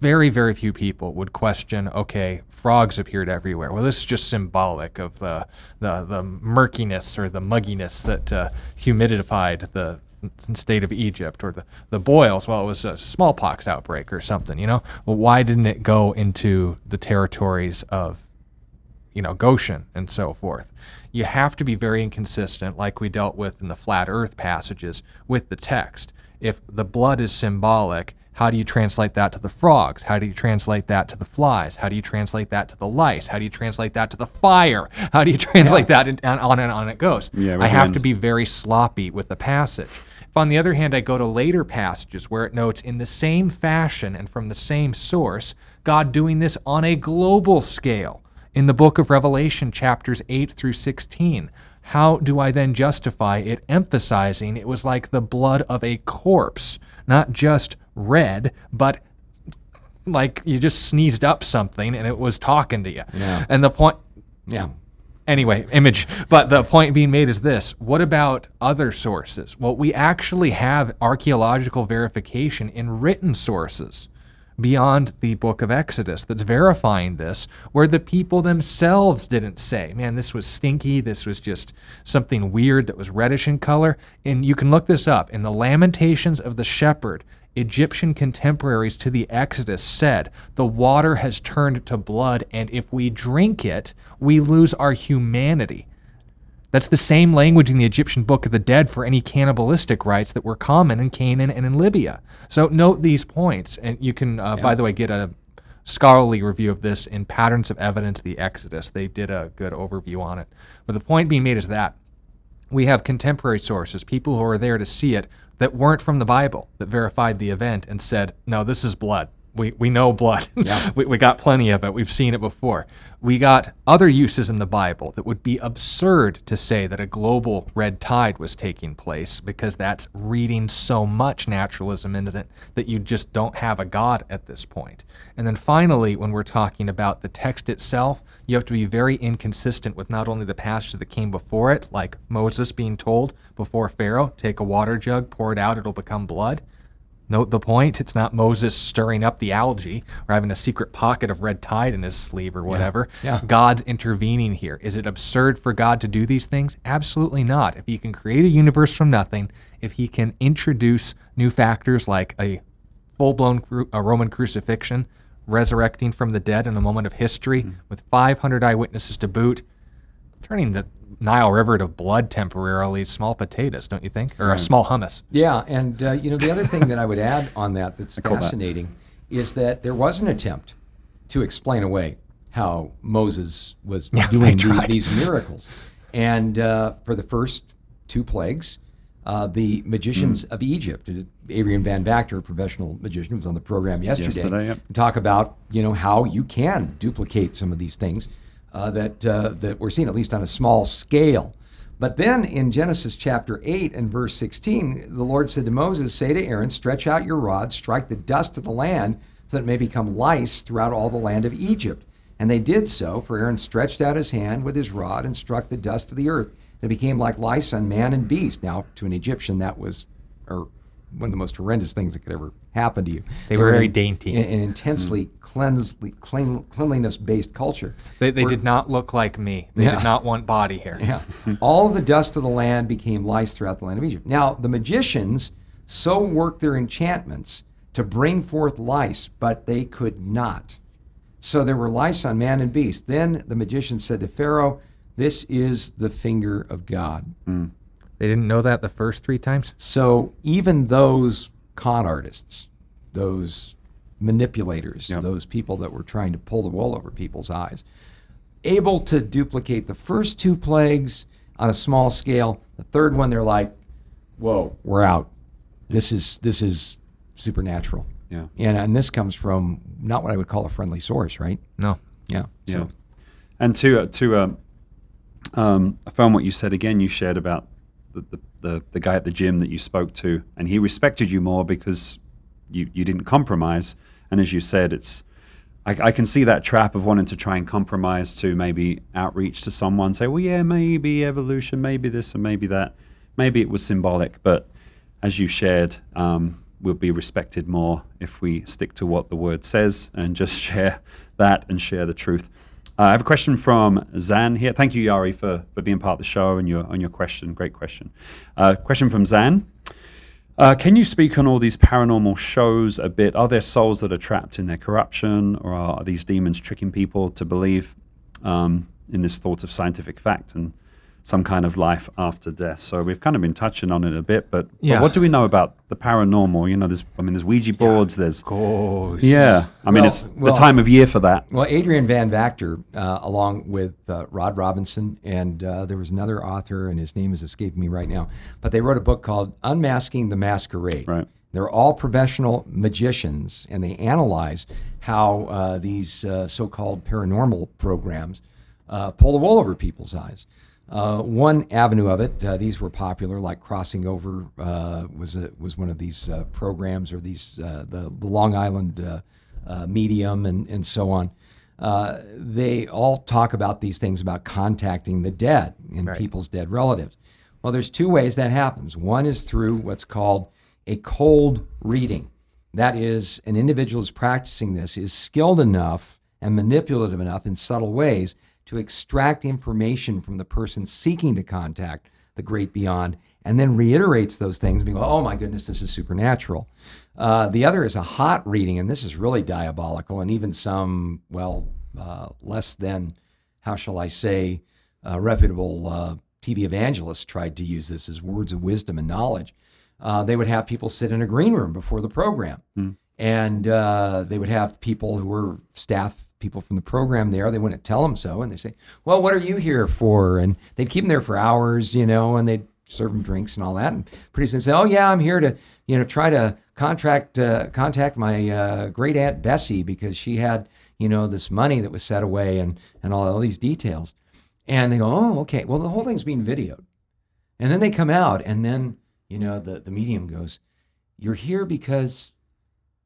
B: very, very few people would question, okay, frogs appeared everywhere. Well, this is just symbolic of the, the, the murkiness or the mugginess that uh, humidified the state of Egypt or the, the boils. Well, it was a smallpox outbreak or something, you know? Well, why didn't it go into the territories of you know, Goshen and so forth. You have to be very inconsistent, like we dealt with in the flat earth passages, with the text. If the blood is symbolic, how do you translate that to the frogs? How do you translate that to the flies? How do you translate that to the lice? How do you translate that to the fire? How do you [LAUGHS] translate that? And and on and on it goes.
A: Yeah,
B: I have
A: wind.
B: to be very sloppy with the passage. If, on the other hand, I go to later passages where it notes in the same fashion and from the same source, God doing this on a global scale in the book of Revelation, chapters 8 through 16. How do I then justify it emphasizing it was like the blood of a corpse, not just red, but like you just sneezed up something and it was talking to you?
C: Yeah.
B: And the point,
C: Yeah.
B: anyway, image. But the point being made is this what about other sources? Well, we actually have archaeological verification in written sources beyond the book of Exodus that's verifying this, where the people themselves didn't say, man, this was stinky, this was just something weird that was reddish in color. And you can look this up. In the Lamentations of the Shepherd, Egyptian contemporaries to the Exodus said, The water has turned to blood, and if we drink it, we lose our humanity. That's the same language in the Egyptian Book of the Dead for any cannibalistic rites that were common in Canaan and in Libya. So note these points, and you can, uh, by the way, get a scholarly review of this in Patterns of Evidence, the Exodus. They did a good overview on it. But the point being made is that we have contemporary sources, people who are there to see it, that weren't from the Bible, that verified the event and said, no, this is blood. We, we know blood. [LAUGHS]
C: Yeah.
B: we, we got plenty of it. We've seen it before. We got other uses in the Bible that would be absurd to say that a global red tide was taking place because that's reading so much naturalism into it that you just don't have a God at this point. And then finally, when we're talking about the text itself, you have to be very inconsistent with not only the passage that came before it, like Moses being told before Pharaoh, take a water jug, pour it out, it'll become blood. Note the point. It's not Moses stirring up the algae or having a secret pocket of red tide in his sleeve or whatever.
C: yeah.
B: God's intervening here. Is it absurd for God to do these things? Absolutely not. If he can create a universe from nothing, if he can introduce new factors like a full blown cru- a Roman crucifixion, resurrecting from the dead in a moment of history hmm. with 500 eyewitnesses to boot, turning the Nile River to blood temporarily, small potatoes, don't you think? Or a small hummus.
C: Yeah, and uh, you know the other thing that I would add on that that's [LAUGHS] fascinating is that there was an attempt to explain away how Moses was doing the- these miracles, and uh, for the first two plagues, uh, the magicians of Egypt, uh, Adrian Van Vactor, a professional magician, was on the program yesterday,
A: Yesterday, yep.
C: talk about you know how you can duplicate some of these things uh, that uh, that we're seeing at least on a small scale. But then in Genesis chapter 8 and verse 16, the Lord said to Moses, Say to Aaron, Stretch out your rod, strike the dust of the land, so that it may become lice throughout all the land of Egypt. And they did so, for Aaron stretched out his hand with his rod and struck the dust of the earth. It became like lice on man and beast. Now, to an Egyptian, that was or one of the most horrendous things that could ever happen to you.
B: They were very
C: an-
B: dainty.
C: An, an intensely cleansly, clean, cleanliness-based culture.
B: They, they did not look like me. They
C: Yeah.
B: did not want body hair.
C: Yeah. All the dust of the land became lice throughout the land of Egypt. Now, the magicians so worked their enchantments to bring forth lice, but they could not. So there were lice on man and beast. Then the magician said to Pharaoh, This is the finger of God. Hmm.
B: They didn't know that the first three times?
C: So even those con artists, those manipulators,
A: Yep.
C: those people that were trying to pull the wool over people's eyes, able to duplicate the first two plagues on a small scale. The third one, they're like, "Whoa, we're out. This is this is supernatural."
A: Yeah.
C: And and this comes from not what I would call a friendly source, right?
B: No.
C: Yeah.
A: Yeah.
C: So,
A: And to uh, to um, um, affirm what you said again, you shared about the, the, the, guy at the gym that you spoke to, and he respected you more because you, you didn't compromise. And as you said, it's I, I can see that trap of wanting to try and compromise to maybe outreach to someone, say, well, yeah, maybe evolution, maybe this and maybe that, maybe it was symbolic, but as you shared, um, we'll be respected more if we stick to what the word says and just [LAUGHS] share that and share the truth. Uh, I have a question from Zan here. Thank you, Yari, for, for being part of the show and your on your question. Great question. Uh, question from Zan. Uh, can you speak on all these paranormal shows a bit? Are there souls that are trapped in their corruption, or are these demons tricking people to believe um, in this thought of scientific fact and some kind of life after death? So we've kind of been touching on it a bit, but, but what do we know about the paranormal? You know, there's I mean, there's Ouija boards. There's
B: Ghosts.
A: yeah. I mean,
C: Well-
A: it's
C: well-
A: the time of year for that.
C: Well, Adrian Van Vactor, uh, along with uh, Rod Robinson, and uh, there was another author, and his name is escaping me right now, but they wrote a book called Unmasking the Masquerade.
A: Right.
C: They're all professional magicians, and they analyze how uh, these uh, so called paranormal programs uh, pull the wool over people's eyes. Uh, one avenue of it, uh, these were popular, like Crossing Over uh, was a, was one of these uh, programs, or these uh, the, the Long Island uh, uh, Medium, and and so on. Uh, they all talk about these things about contacting the dead and
B: Right.
C: people's dead relatives. Well, there's two ways that happens. One is through what's called a cold reading. That is, an individual who's practicing this is skilled enough and manipulative enough in subtle ways to extract information from the person seeking to contact the great beyond and then reiterates those things and go, oh my goodness, this is supernatural. Uh, the other is a hot reading, and this is really diabolical, and even some, well, uh, less than, how shall I say, uh, reputable uh, TV evangelists tried to use this as words of wisdom and knowledge. Uh, they would have people sit in a green room before the program, and uh, they would have people who were staff people from the program there. They wouldn't tell them so, and they say, "Well, what are you here for?" And they'd keep them there for hours, you know, and they'd serve them drinks and all that. And pretty soon say, "Oh yeah, I'm here to you know try to contract uh, contact my uh, great aunt Bessie because she had you know this money that was set away and and all, all these details." And they go, "Oh, okay. Well, the whole thing's being videoed." And then they come out, and then you know the the medium goes, "You're here because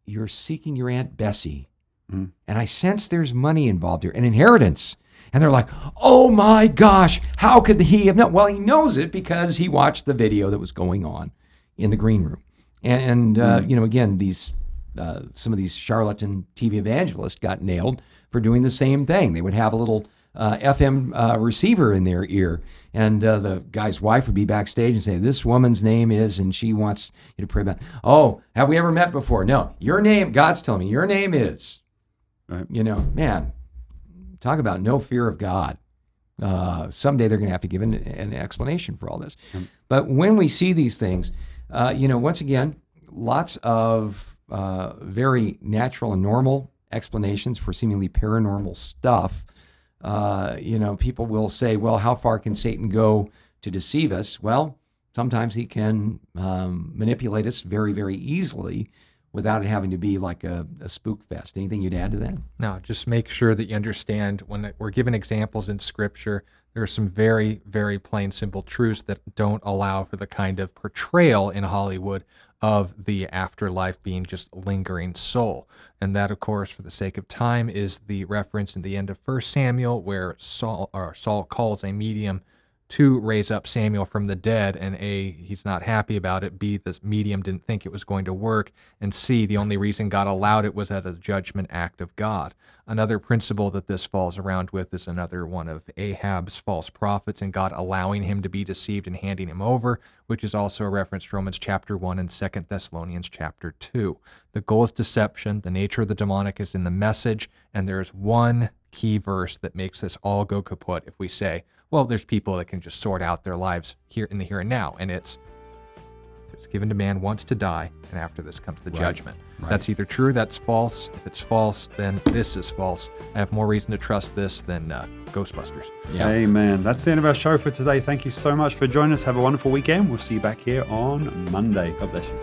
C: you're seeking your aunt Bessie."
A: Mm.
C: And I sense there's money involved here, an inheritance. And they're like, oh my gosh, how could he have known? Well, he knows it because he watched the video that was going on in the green room. And, and uh, you know, again, these uh, some of these charlatan TV evangelists got nailed for doing the same thing. They would have a little uh, FM uh, receiver in their ear, and uh, the guy's wife would be backstage and say, "This woman's name is," and she wants you to pray about. Oh, have we ever met before? No, your name. God's telling me your name is.
A: Right.
C: You know, man, talk about no fear of God. Uh, someday they're going to have to give an, an explanation for all this. But when we see these things, uh, you know, once again, lots of uh, very natural and normal explanations for seemingly paranormal stuff. Uh, you know, people will say, well, how far can Satan go to deceive us? Well, sometimes he can um, manipulate us very, very easily without it having to be like a, a spook fest. Anything you'd add to that?
B: No, just make sure that you understand when we're given examples in Scripture, there are some very, very plain, simple truths that don't allow for the kind of portrayal in Hollywood of the afterlife being just lingering soul. And that, of course, for the sake of time, is the reference in the end of First Samuel where Saul or Saul calls a medium to raise up Samuel from the dead, and A, he's not happy about it. B, this medium didn't think it was going to work. And C, the only reason God allowed it was at a judgment act of God. Another principle that this falls around with is another one of Ahab's false prophets and God allowing him to be deceived and handing him over, which is also a reference to Romans chapter 1 and 2 Thessalonians chapter 2. The goal is deception. The nature of the demonic is in the message, and there is one key verse that makes this all go kaput if we say, well, there's people that can just sort out their lives here in the here and now, and it's it's given to man once to die, and after this comes the judgment. That's either true, that's false. If it's false, then this is false. I have more reason to trust this than uh, Ghostbusters.
A: Amen. That's the end of our show for today. Thank you so much for joining us. Have a wonderful weekend. We'll see you back here on Monday. God bless you.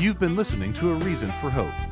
D: You've been listening to A Reason for Hope.